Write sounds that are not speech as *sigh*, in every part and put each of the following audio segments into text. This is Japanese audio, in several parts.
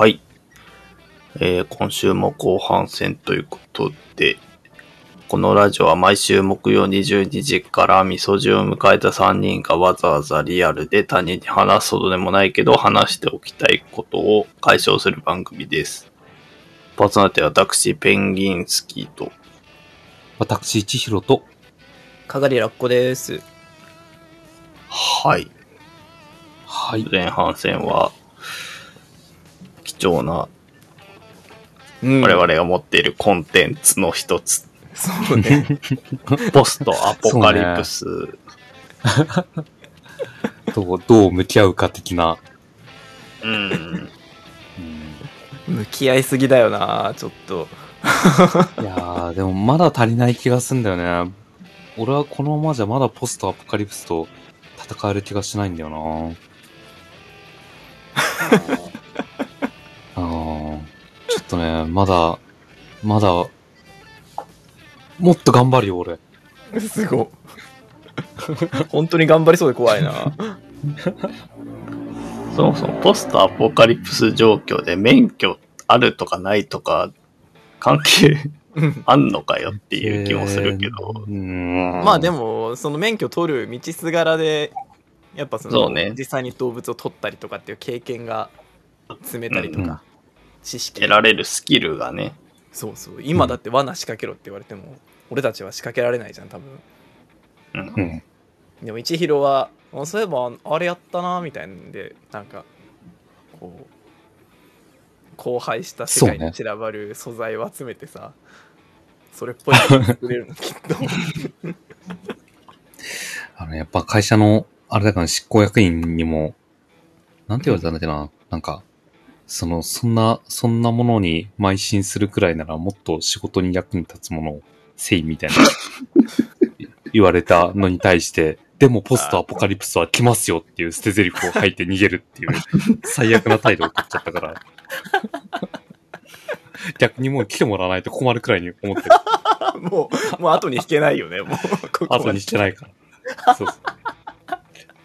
はい。えー今週も後半戦ということで、このラジオは毎週木曜22時から味噌汁を迎えた3人がわざわざリアルで他人に話すほどでもないけど話しておきたいことを解消する番組です。パーソナリティは私、ペンギンスキーと、私、千尋と、かがりラッコです。はい。はい。前半戦は、貴重なうん我々が持っているコンテンツの一つ、そうね。*laughs* ポストアポカリプス、どう、どう向き合うか的な。うん、うん向き合いすぎだよな、ちょっと。いやー、でもまだ足りない気がすんだよね。俺はこのままじゃまだポストアポカリプスと戦える気がしないんだよな *laughs* とね、まだ、まだ、もっと頑張るよ、俺。すごい。本当に頑張りそうで怖いな。*laughs* そもそもポストアポカリプス状況で免許あるとかないとか関係うんあんのかよっていう気もするけど、うーん。まあでも、その免許取る道すがらで、やっぱそのね実際に動物を取ったりとかっていう経験が積めたりとか、うん知識得られるスキルがね、そうそう。今だって罠仕掛けろって言われても、俺たちは仕掛けられないじゃん多分。うん。うん。でも一弘はあそういえばあれやったなみたいなんでなんかこう荒廃した世界に散らばる素材を集めてさそ,、れっぽいの作れるのきっと。*laughs* あの、やっぱ会社の、あれだから執行役員にも、なんて言われたんだっけな、なんか、その、そんな、そんなものに邁進するくらいならもっと仕事に役に立つものをせいみたいな、*laughs* 言われたのに対して、でもポストアポカリプスは来ますよっていう捨て台詞を吐いて逃げるっていう、最悪な態度を取っちゃったから、逆にもう来てもらわないと困るくらいに思ってる。もうもう後に引けないよねもうここ後にしてないから。そうそう。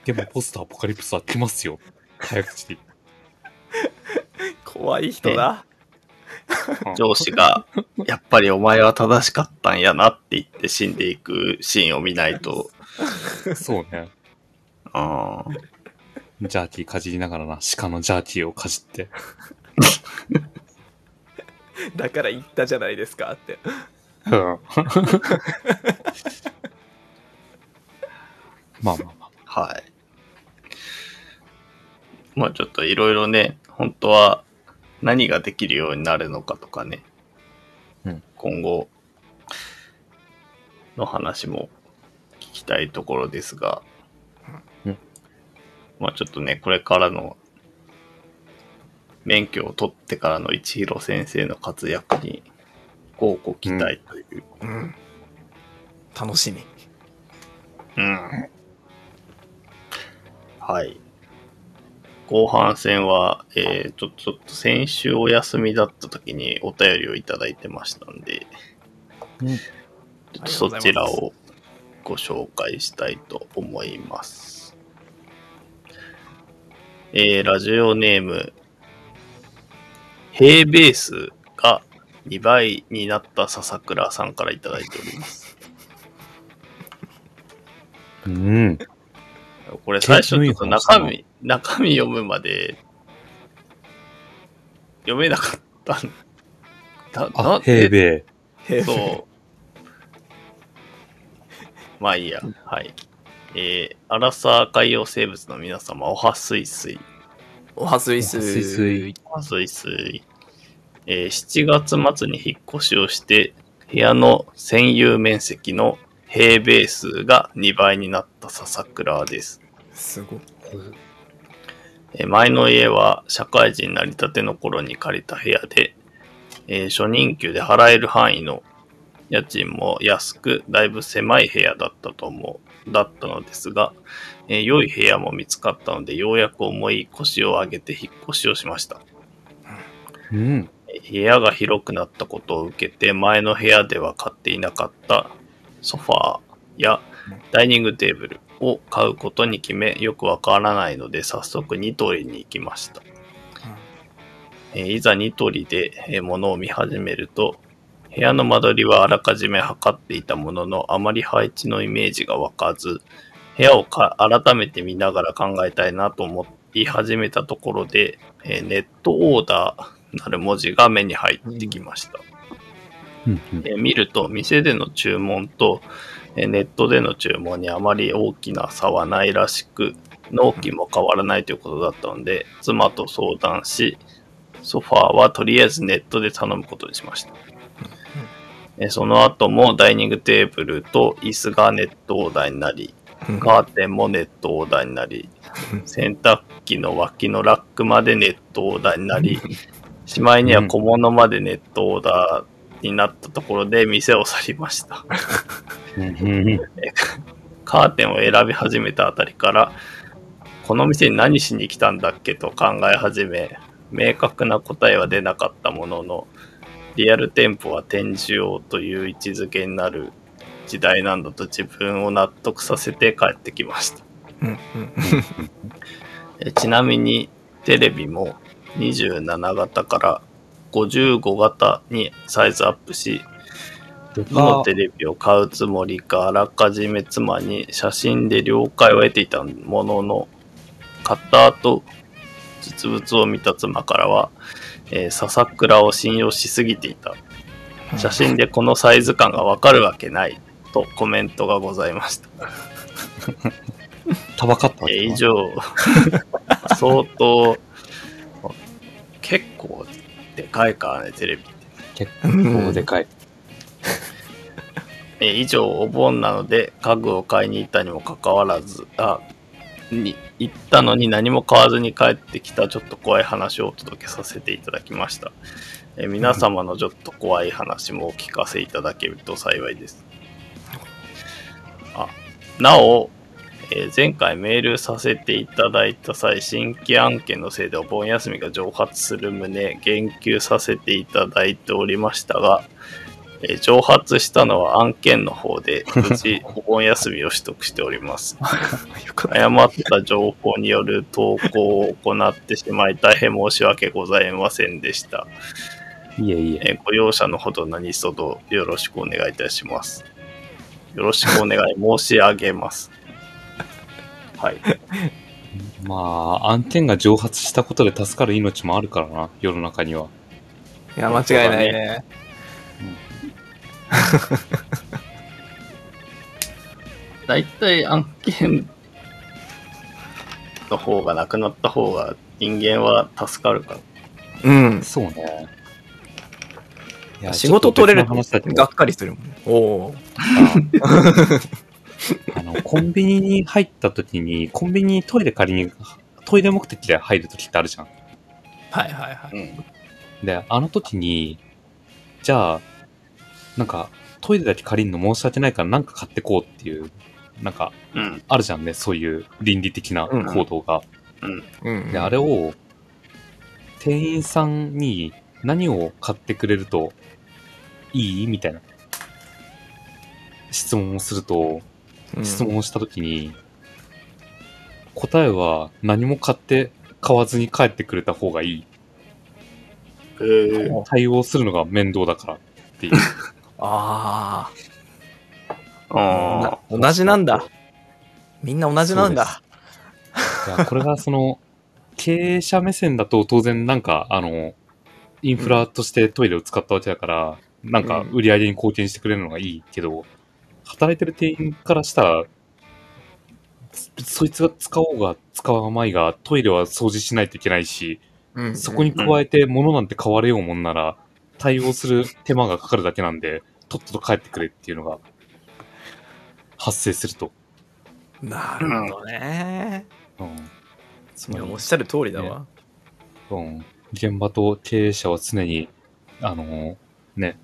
でもポストアポカリプスは来ますよ。早口で。怖い人だ *laughs* 上司が、やっぱりお前は正しかったんやなって言って死んでいくシーンを見ないと、そうね。あージャーティーかじりながらな、鹿のジャーティーをかじって。だから言ったじゃないですかってうんまあまあまあ。はい。まあちょっといろいろね、本当は何ができるようになるのかとかね、うん。今後の話も聞きたいところですが、うん。まあちょっとね、これからの免許を取ってからの一弘先生の活躍に、こうご期待という。うん。楽しみ。うん。はい。後半戦は、えー、ちょちょっと先週お休みだった時にお便りをいただいてましたんで、うんちょっとそちらをご紹介したいと思います。えー、ラジオネーム、ヘイベースが2倍になった笹倉さんからいただいております。うん。これ最初ちょっと中景身、中身読むまで読めなかったんだ。平米。へそう。*laughs* まあいいや。はい。えー、アラサー海洋生物の皆様、おはすいすい。おはすいすおはすいすいおはすいすい。えー、7月末に引っ越しをして、部屋の占有面積の平米数が2倍になった笹倉です。すごいえー前の家は社会人になりたての頃に借りた部屋で、えー初任給で払える範囲の家賃も安く、だいぶ狭い部屋だったと思う、だったのですが、えー良い部屋も見つかったので、ようやく重い腰を上げて引っ越しをしました。うん。えー部屋が広くなったことを受けて、前の部屋では買っていなかったソファーやダイニングテーブルを買うことに決め、よくわからないので、早速ニトリに行きました。えーいざニトリで、えー物を見始めると、部屋の間取りはあらかじめ測っていたものの、あまり配置のイメージが湧かず、部屋をか改めて見ながら考えたいなと思い始めたところで、えーネットオーダーなる文字が目に入ってきました。うんうんえー見ると、店での注文とえーネットでの注文にあまり大きな差はないらしく、納期も変わらないということだったので、妻と相談し、ソファーはとりあえずネットで頼むことにしました。えーその後もダイニングテーブルと椅子がネットオーダーになり、カーテンもネットオーダーになり、洗濯機の脇のラックまでネットオーダーになり、しまいには小物までネットオーダーになったところで店を去りました。カーテンを選び始めたあたりから、この店に何しに来たんだっけと考え始め、明確な答えは出なかったものの、リアル店舗は展示用という位置づけになる時代なんだと自分を納得させて帰ってきました。ちなみにテレビも27型から55型にサイズアップし、どのテレビを買うつもりかあらかじめ妻に写真で了解を得ていたものの、買った後、実物を見た妻からは、えー笹倉を信用しすぎていた。写真でこのサイズ感がわかるわけない。とコメントがございました。たばかったえー以上、相当、結構でかいからね、テレビ。結構でかい。*laughs* えー以上、お盆なので家具を買いに行ったにもかかわらず、あ、に、行ったのに何も買わずに帰ってきたちょっと怖い話をお届けさせていただきました。えー皆様のちょっと怖い話もお聞かせいただけると幸いです。あ、なお、えー前回メールさせていただいた際、新規案件のせいでお盆休みが蒸発する旨、言及させていただいておりましたが、えー蒸発したのは案件の方で、無事 *laughs* お盆休みを取得しております。*laughs* 誤った情報による投稿を行ってしまい大変申し訳ございませんでした。いえいえ。えーご容赦のほど何卒よろしくお願いいたします。よろしくお願い申し上げます。はい。*laughs* まあ、案件が蒸発したことで助かる命もあるからな、世の中には。いや間違いないね大体案件の方がなくなった方が人間は助かるから。うんそうね。いや仕事取れると別の話だけどがっかりするもんおおあの、コンビニに入った時に、コンビニにトイレ借りに、トイレ目的で入る時ってあるじゃん。はいはいはいうん。で、あの時に、じゃあ、なんか、トイレだけ借りるの申し訳ないからなんか買ってこうっていう、なんか、うん。あるじゃんね、そういう倫理的な行動が。うん。うんで、あれを、店員さんに何を買ってくれるといい？みたいな質問をすると、うん質問をしたときに、答えは何も買って買わずに帰ってくれた方がいい。えー、対応するのが面倒だからっていう。*laughs* あああ同じなんだ。みんな同じなんだ。いや、これがその、経営者目線だと当然なんか、あの、インフラとしてトイレを使ったわけだから、なんか売り上げに貢献してくれるのがいいけど、働いてる店員からしたら、そそいつが使おうが使わまいがトイレは掃除しないといけないし、うんそこに加えて物なんて買われようもんなら、対応する手間がかかるだけなんで、とっとと帰ってくれっていうのが発生すると。なるほどねうん。ついまりやおっしゃる通りだわうん。現場と経営者は常に、あのね、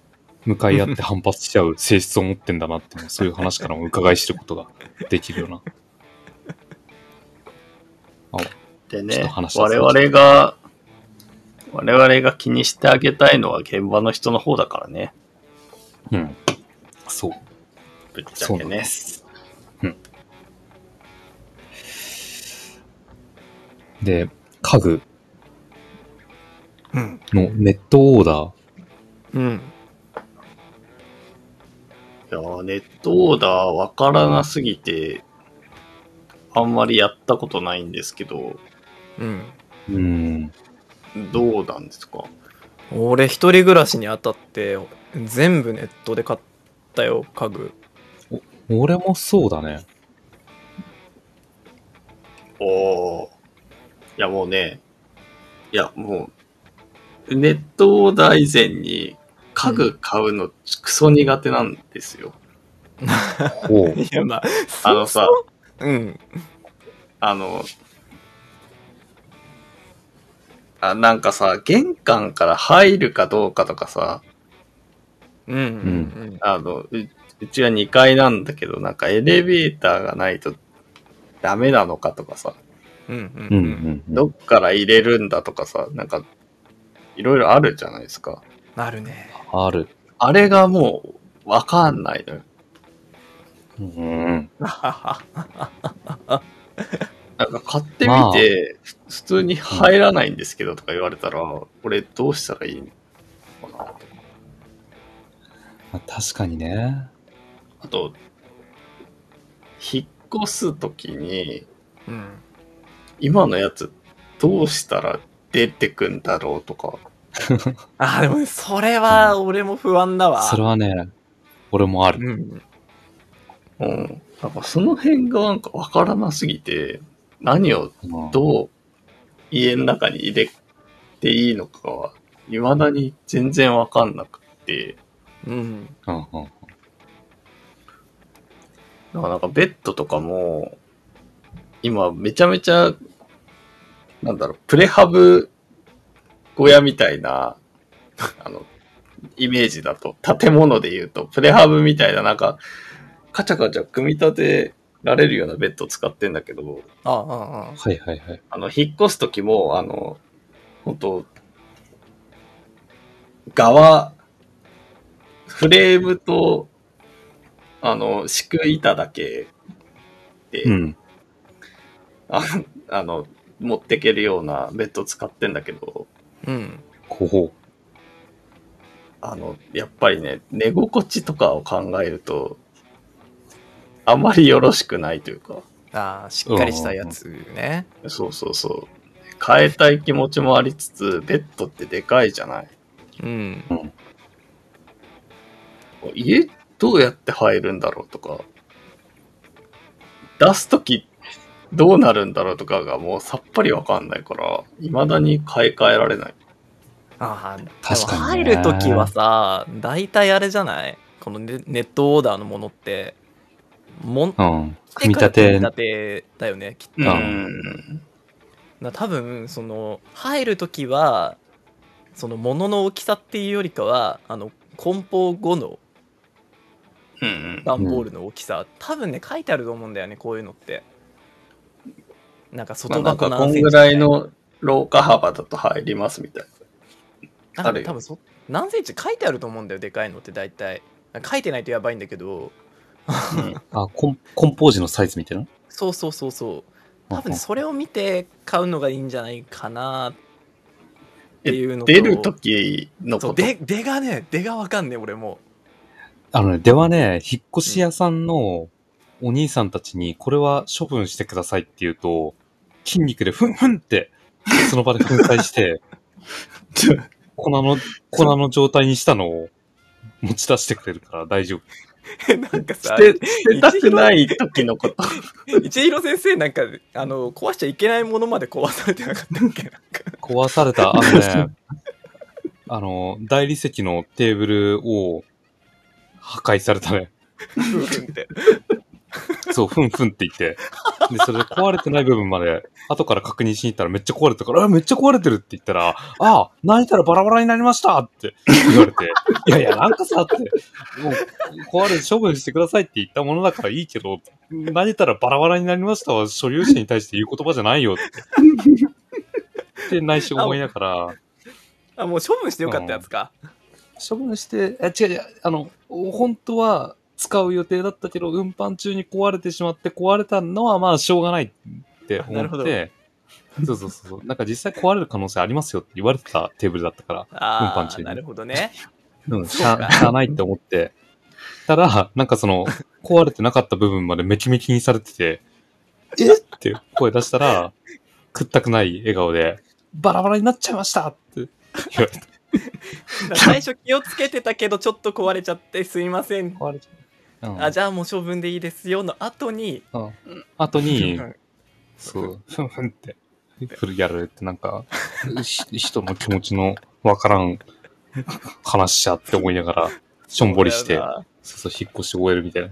向かい合って反発しちゃう性質を持ってんだなっていうの、そういう話からも伺い知ることができるよな。*laughs* でね、話は我々が、我々が気にしてあげたいのは現場の人の方だからね。うん。そう。ぶっちゃそうなんでけね。す。うん。で、家具。うん。のネットオーダー。うん。いやー、ネットオーダーわからなすぎて、あんまりやったことないんですけど、うん。うん。どうなんですか？俺一人暮らしにあたって全部ネットで買ったよ家具俺もそうだね。おー。いや、もうね、いや、もう、ネットオーダー以前に家具買うのクソ苦手なんですよ。いやまああのさ、うんあの、あ、なんかさ、玄関から入るかどうかとかさ、うんうんあの、ううちは2階なんだけど、なんかエレベーターがないとダメなのかとかさ、うんうんうん。どっから入れるんだとかさ、なんか、いろいろあるじゃないですか。なるねある。あれがもう、わかんないのよ。うん。*laughs* なんか買ってみて、ふ普通に入らないんですけどとか言われたら、これどうしたらいいの？かなと。まあ確かにね。あと、引っ越すときに、うん今のやつどうしたら出てくんだろうとか。あでもねそれは俺も不安だわ。それはね、俺もある。うん。うん。なんかその辺がなんかわからなすぎて、何をうん。どう家の中に入れていいのかは、未だに全然わかんなくって、うん。うんうんだからなんかベッドとかも、今めちゃめちゃ、なんだろう、プレハブ小屋みたいな、あの、イメージだと、建物で言うと、プレハブみたいななんか、カチャカチャ組み立てられるようなベッドを使ってんだけど、ああああはいはいはい。あの、引っ越すときも、あの、本当側、フレームと、あの、敷く板だけで、うん。あのあの、持ってけるようなベッド使ってんだけど、うん。ほほあの、やっぱりね、寝心地とかを考えると、あまりよろしくないというか、ああしっかりしたやつね。そうそうそう。変えたい気持ちもありつつ、ベッドってでかいじゃない。うん。家どうやって入るんだろうとか、出すときどうなるんだろうとかがもうさっぱりわかんないから、未だに買い替えられない。ああ確かにね入るときはさ大体あれじゃない？このネネットオーダーのものってもんうん。組み立て組み立てだよねきっとううん。な多分その入る時はその物の大きさっていうよりかはあの梱包後のうん。段ボールの大きさ、多分ね書いてあると思うんだよねこういうのってなんかまあなんかこんぐらいの廊下幅だと入りますみたいな。んある多分そ何センチ書いてあると思うんだよでかいのって大体書いてないとやばいんだけど。な。*laughs* あ、コン、梱包時のサイズみたいな？そうそうそうそう。多分それを見て買うのがいいんじゃないかなっていうのと。出るときのこと？そう出出がね出がわかんねえ俺も。あのね、ではね、引っ越し屋さんのお兄さんたちに、これは処分してくださいって言うと、筋肉でふんふんって、その場で粉砕して、*laughs* 粉の、粉の状態にしたのを持ち出してくれるから大丈夫。なんかさ捨て、捨てたくない時のこと。一弘先生なんかあの壊しちゃいけないものまで壊されてなかったっけ？なんか壊された、あのね、あの、大理石のテーブルを破壊されたね。*laughs* ふんふんってそう、ふんふんって言って。で、それで壊れてない部分まで、後から確認しに行ったらめっちゃ壊れてたから、あ、めっちゃ壊れてるって言ったら、ああ、泣いたらバラバラになりましたって言われて、いやいや、なんかさって、もう、壊れて処分してくださいって言ったものだからいいけど、泣いたらバラバラになりましたは所有者に対して言う言葉じゃないよって。って内心思いながら、あもう処分してよかったやつか、処分して、あ違う違う、あの、本当は使う予定だったけど、運搬中に壊れてしまって壊れたのはまあしょうがないってなるほど思って、そうそうそう。なんか実際壊れる可能性ありますよって言われてたテーブルだったから、運搬中になるほどね。うん、しゃしゃあないって思って、たら、なんかその、壊れてなかった部分までめきめきにされてて、え？って声出したら、くったくない笑顔で、バラバラになっちゃいましたって言われて、*laughs* 最初気をつけてたけど、ちょっと壊れちゃってすいません。壊れちゃう。うん、あ、じゃあもう処分でいいですよの後に、うん。後にう、んそう、ふんふんって、振るやるってなんか、し人の気持ちのわからん話しちゃって思いながら、しょんぼりして、そうそう、引っ越し終えるみたいな。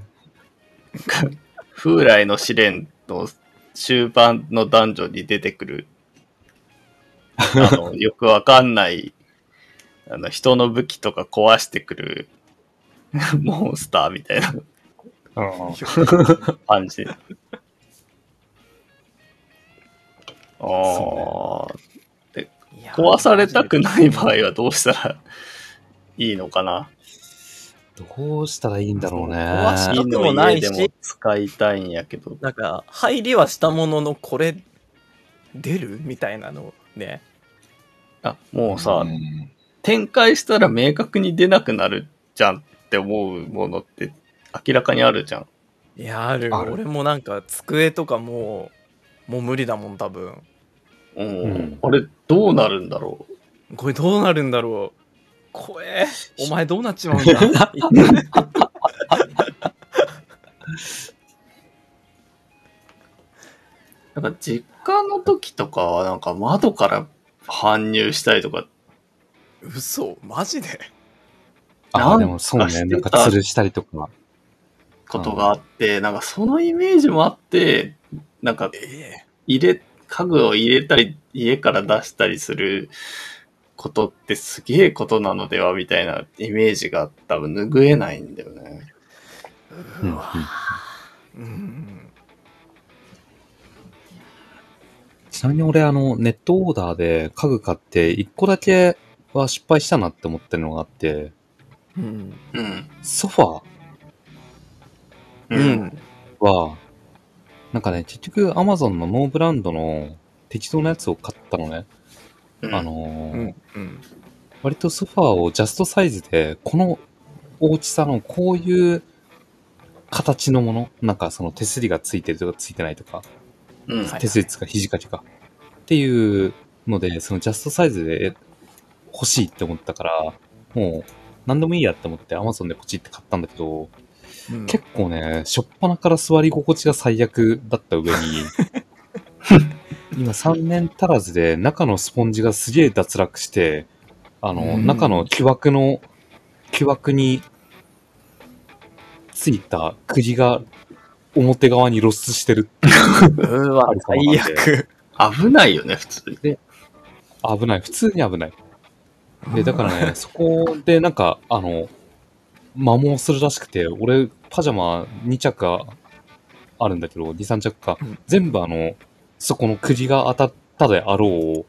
風来の試練の終盤の男女に出てくる、あの、よくわかんない、あの、人の武器とか壊してくる、*laughs* モンスターみたいなうん感じ。ああ、壊されたくない場合はどうしたらいいのかな？どうしたらいいんだろうね。壊しいいのくもないし家でも使いたいんやけど。なんか、入りはしたものの、これ、出るみたいなのね。あ、もうさ、うん展開したら明確に出なくなるじゃんって思うものって明らかにあるじゃん。いや、ある。ある俺もなんか、机とかもう、もう無理だもん、多分。うんうんあれ、どうなるんだろこれどうなるんだろう。怖え。お前どうなっちまうんだ？う。*laughs* なんか実家の時とかはなんか窓から搬入したりとか、嘘？マジで？あ、でもそうね。ななんんかか吊るしたりとか。ことがあって、なんかそのイメージもあって、なんかえ入れ、家具を入れたり、家から出したりすることってすげえことなのではみたいなイメージが多分拭えないんだよね。えうんうんうん。ちなみに俺、あの、ネットオーダーで家具買って、一個だけは失敗したなって思ってるのがあって、うん。うん。ソファううん。は、なんかね、結局 Amazon のノーブランドの適当なやつを買ったのね。うんあのーうん。うん。割とソファーをジャストサイズで、この大きさのこういう形のもの、なんかその手すりがついてるとかついてないとか、うん。はい手すりつか肘掛けか。っていうので、そのジャストサイズで欲しいって思ったから、もう何でもいいやって思って Amazon でポチって買ったんだけど、うん結構ね、しょっぱなから座り心地が最悪だった上に、*laughs* 今3年足らずで中のスポンジがすげえ脱落して、あの、うん中の木枠の、木枠についた釘が表側に露出してるっていううわ最悪。危ないよね、普通に。危ない。普通に危ない。で、だからね、*laughs* そこでなんか、あの、摩耗するらしくて、俺、パジャマ2着あるんだけど、2、3着か。うん全部あの、そこの釘が当たったであろ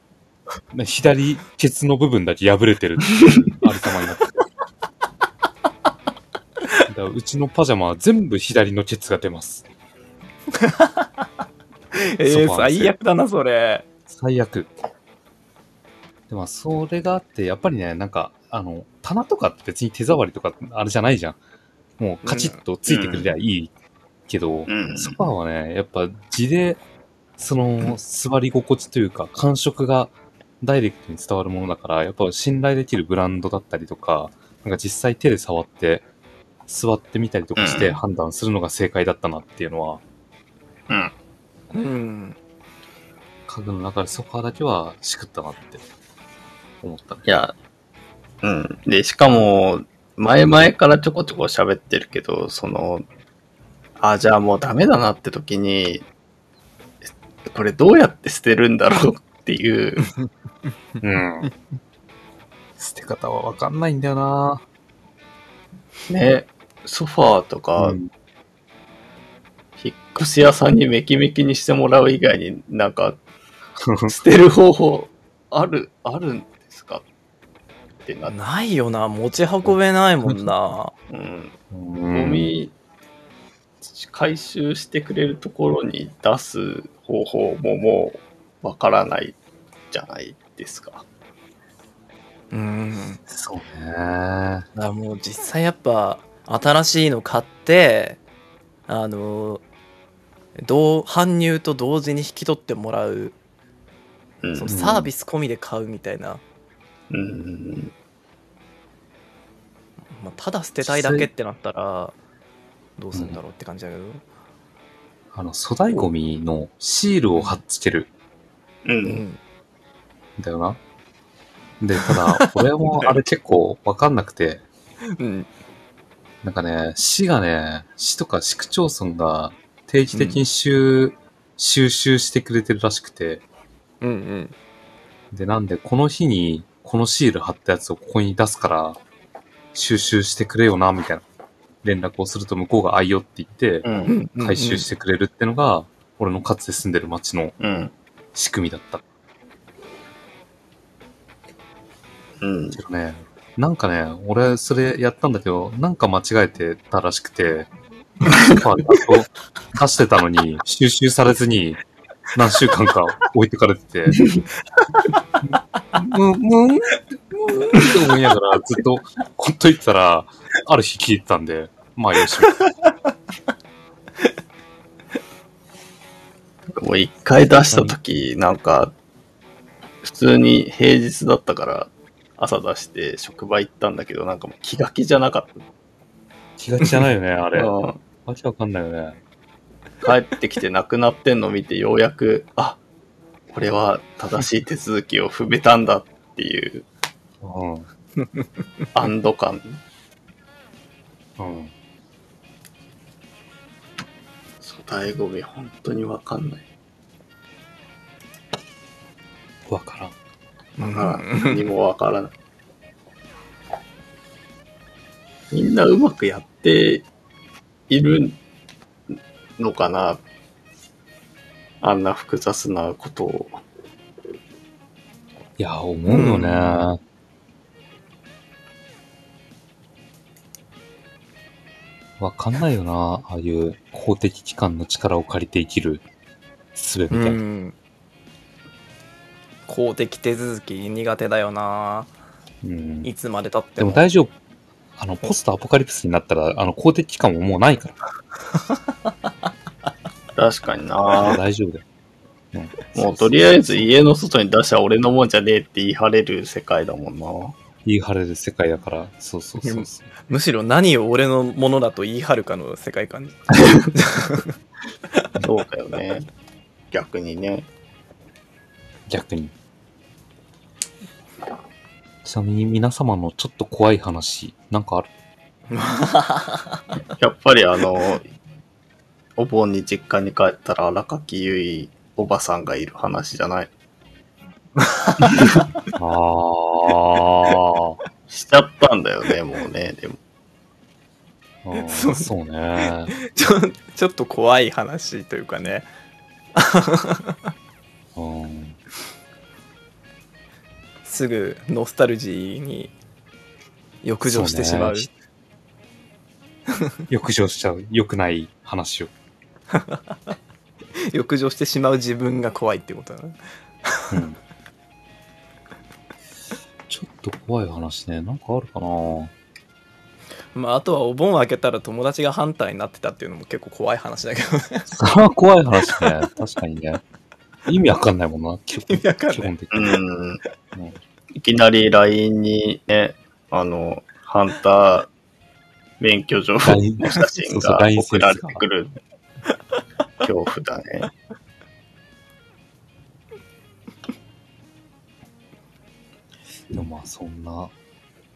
う、ね左ケツの部分だけ破れてるっていうありさまになってる。*laughs* だうちのパジャマは全部左のケツが出ます。*laughs* えー、最悪だな、それ。最悪。でも、それがあって、やっぱりね、なんか、あの、棚とかって別に手触りとかあれじゃないじゃん。もうカチッとついてくれりゃいいけど、うんソファーはね、やっぱ地で、その、座り心地というか、感触がダイレクトに伝わるものだから、やっぱ信頼できるブランドだったりとか、なんか実際手で触って、座ってみたりとかしてうん判断するのが正解だったなっていうのは、うん。うん。家具の中でソファーだけはしくったなって思った。いや、うん。で、しかも、前々からちょこちょこ喋ってるけど、その、あ、じゃあもうダメだなって時に、これどうやって捨てるんだろうっていう、*laughs* うん。捨て方はわかんないんだよなね、ソファーとか、うん引っ越し屋さんにメキメキにしてもらう以外になんか、捨てる方法ある、あるんですか？ってなって、ないよな、持ち運べないもんな。うん。うんゴミ回収してくれるところに出す方法ももわからないじゃないですか。うんそうね。だからもう実際やっぱ新しいの買ってあのどう搬入と同時に引き取ってもらううんそのサービス込みで買うみたいな、うん。まあ、ただ捨てたいだけってなったらどうするんだろうって感じだけど、あの、粗大ゴミのシールを貼っつけるう。うんんんだよな。で、ただ、俺もあれ結構わかんなくて、うんなんかね、市がね、市とか市区町村が定期的に収、収集してくれてるらしくて、うんうんで、なんで、この日に、このシール貼ったやつをここに出すから、収集してくれよな、みたいな連絡をすると向こうがあいよって言って回収してくれるってのが、俺のかつて住んでる町のうん。仕組みだった。うん。けどね、なんかね、俺それやったんだけど、なんか間違えてたらしくて、ソファーちゃんと出してたのに、収集されずに、何週間か置いてかれてて、む、むん、むんって思いながらずっとほっといてたら、ある日聞いてたんで、まあよし。もう一回出したとき、なんか、普通に平日だったから、朝出して職場行ったんだけど、なんかもう気が気じゃなかっ気が気じゃないよね、あた。れ。うんわけわかんないよね。帰ってきて亡くなってんの見て、ようやく、あ、これは正しい手続きを踏めたんだっていううん。安堵感。うん。粗大ゴミ、本当にわかんない。わからん。うんわからん。何もわからない。みんなうまくやっているのかなあんな複雑なことを。いや、思うよね。わかんないよな、ああいう公的機関の力を借りて生きる術みたいな。うん公的手続き苦手だよなうんいつまでたってでもも大丈夫。あの、ポストアポカリプスになったら、あの、公的機関ももうないから。*laughs* 確かにな大丈夫だよ。うんもうとりあえず家の外に出しゃ俺のもんじゃねえって言い張れる世界だもんな。言い張れる世界だから、そうそうそうそう。*laughs* むしろ何を俺のものだと言い張るかの世界観 *laughs* そうだよね。逆にね。逆に。ちなみに皆様のちょっと怖い話、なんかある？*laughs* やっぱりあの、お盆に実家に帰ったら荒垣結衣おばさんがいる話じゃない？*laughs* ああ。しちゃったんだよね、もうね。でも。あーそうそうね。*laughs* ちょちょっと怖い話というかねうんすぐノスタルジーに浴場してしまうそうね *laughs* 浴場しちゃう。良くない話を。*laughs* 浴場してしまう自分が怖いってことだなうんちょっと怖い話ね。なんかあるかなまああとはお盆開けたら友達が反対になってたっていうのも結構怖い話だけどねそれは怖い話ね。確かにね。意味わかんないもんな。基本意味わかんない基本的に。うん。うんいきなり LINE にね、あの、ハンター免許証の写真そうそうが送られてくる *laughs* 恐怖だね。*laughs* でもまあそんな、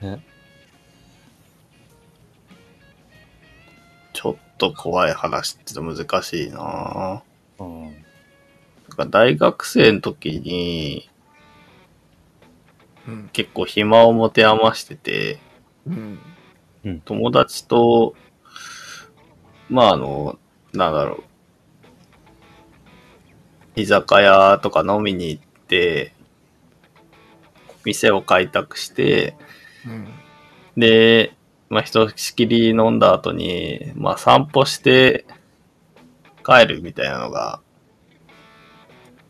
ね。ちょっと怖い話って難しいなうん。なんか大学生の時にうん結構暇を持て余してて、うん友達と、まああの、なんだろう、居酒屋とか飲みに行って、店を開拓して、うん。で、まあ、ひとしきり飲んだ後に、まあ、散歩して帰るみたいなのが、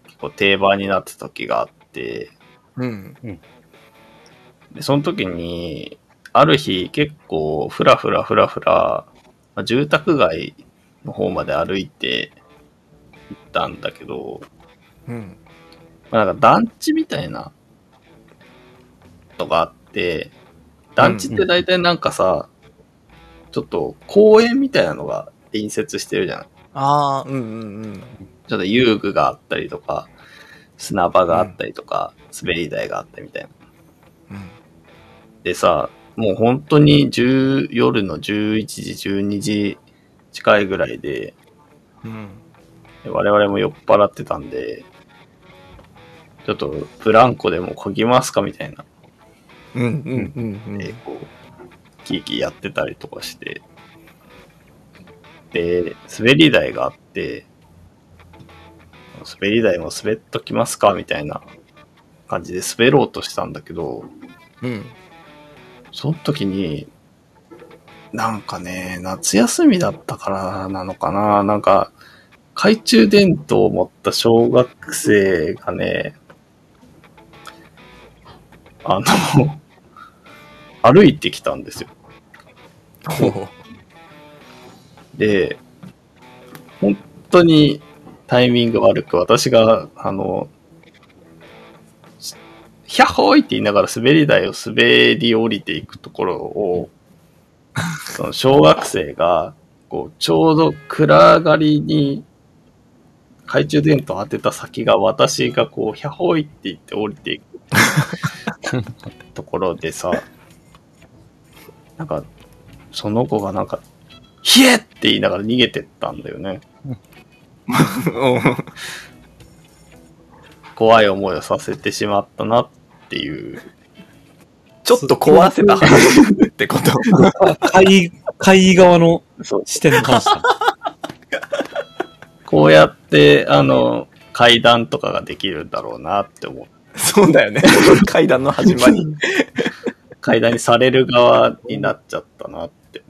結構定番になってた時があって、うん。で、その時に、ある日結構ふらふらふらふら、まあ住宅街の方まで歩いて行ったんだけど、うん。まあ、なんか団地みたいなのがあって、団地って大体なんかさ、ちょっと公園みたいなのが隣接してるじゃないああ、うんうんうん。ちょっと遊具があったりとか、砂場があったりとか、滑り台があったりみたいな。うん。でさ、もう本当に10夜の11時、12時近いぐらいで、うん。で我々も酔っ払ってたんで、ちょっとブランコでも漕ぎますかみたいな、うんうんうんうん。でこう、キーキーやってたりとかして、で、滑り台があって、滑り台も滑っときますかみたいな感じで滑ろうとしたんだけど、うん。その時に、なんかね、夏休みだったからなのかななんか、懐中電灯を持った小学生がね、あの、*laughs* 歩いてきたんですよ。で、本当にタイミング悪く、私が、あの、ヒャッホーイって言いながら滑り台を滑り降りていくところを、その小学生が、こう、ちょうど暗がりに懐中電灯を当てた先が私がこう、ヒャッホーイって言って降りていくところでさ、なんか、その子がなんか、ひえって言いながら逃げてったんだよね。*laughs* 怖い思いをさせてしまったなっていう。ちょっと壊せた話ってこと。海、海側の。視点の話だ。*laughs* こうやって、あの、階段とかができるんだろうなって思う。そうだよね。*laughs* 階段の始まり。*laughs* 階段にされる側になっちゃったなって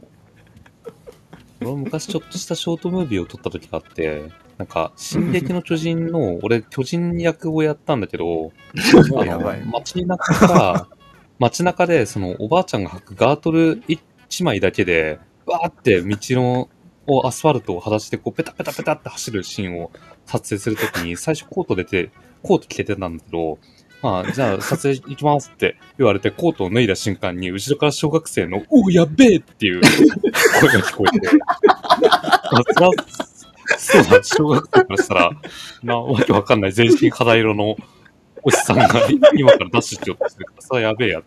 思俺も昔ちょっとしたショートムービーを撮った時があって、なんか、進撃の巨人の、俺、巨人役をやったんだけど、あのやばい。街中から、街中で、その、おばあちゃんが履くガートル1枚だけで、わーって道の、をアスファルトを裸足でこう、ペタペタペタって走るシーンを撮影するときに、最初コート出て、コート着ててたんだけど、まあ、じゃあ撮影行きますって言われて、コートを脱いだ瞬間に、後ろから小学生の、おう、やべえっていう声が聞こえて、そうだ、小学生からしたら、な、わけわかんない全身肌色のおじさんが今からダッシュしようとしてるから、それはやべえやっ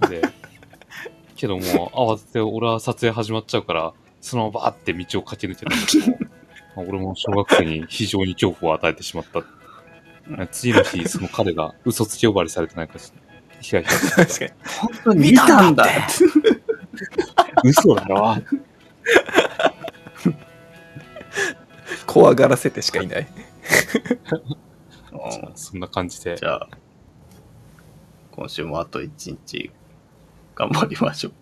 て。で、けどもう慌てて俺は撮影始まっちゃうから、そのままバーって道を駆け抜けたんだけど、まあ俺も小学生に非常に恐怖を与えてしまった。次の日、その彼が嘘つき呼ばわりされてないかし、ヒヤヒヤ確かに。本当に見たんだ嘘だろ *laughs* 怖がらせてしかいない。うん *laughs* そんな感じでじ。ゃあ、今週もあと一日頑張りましょう。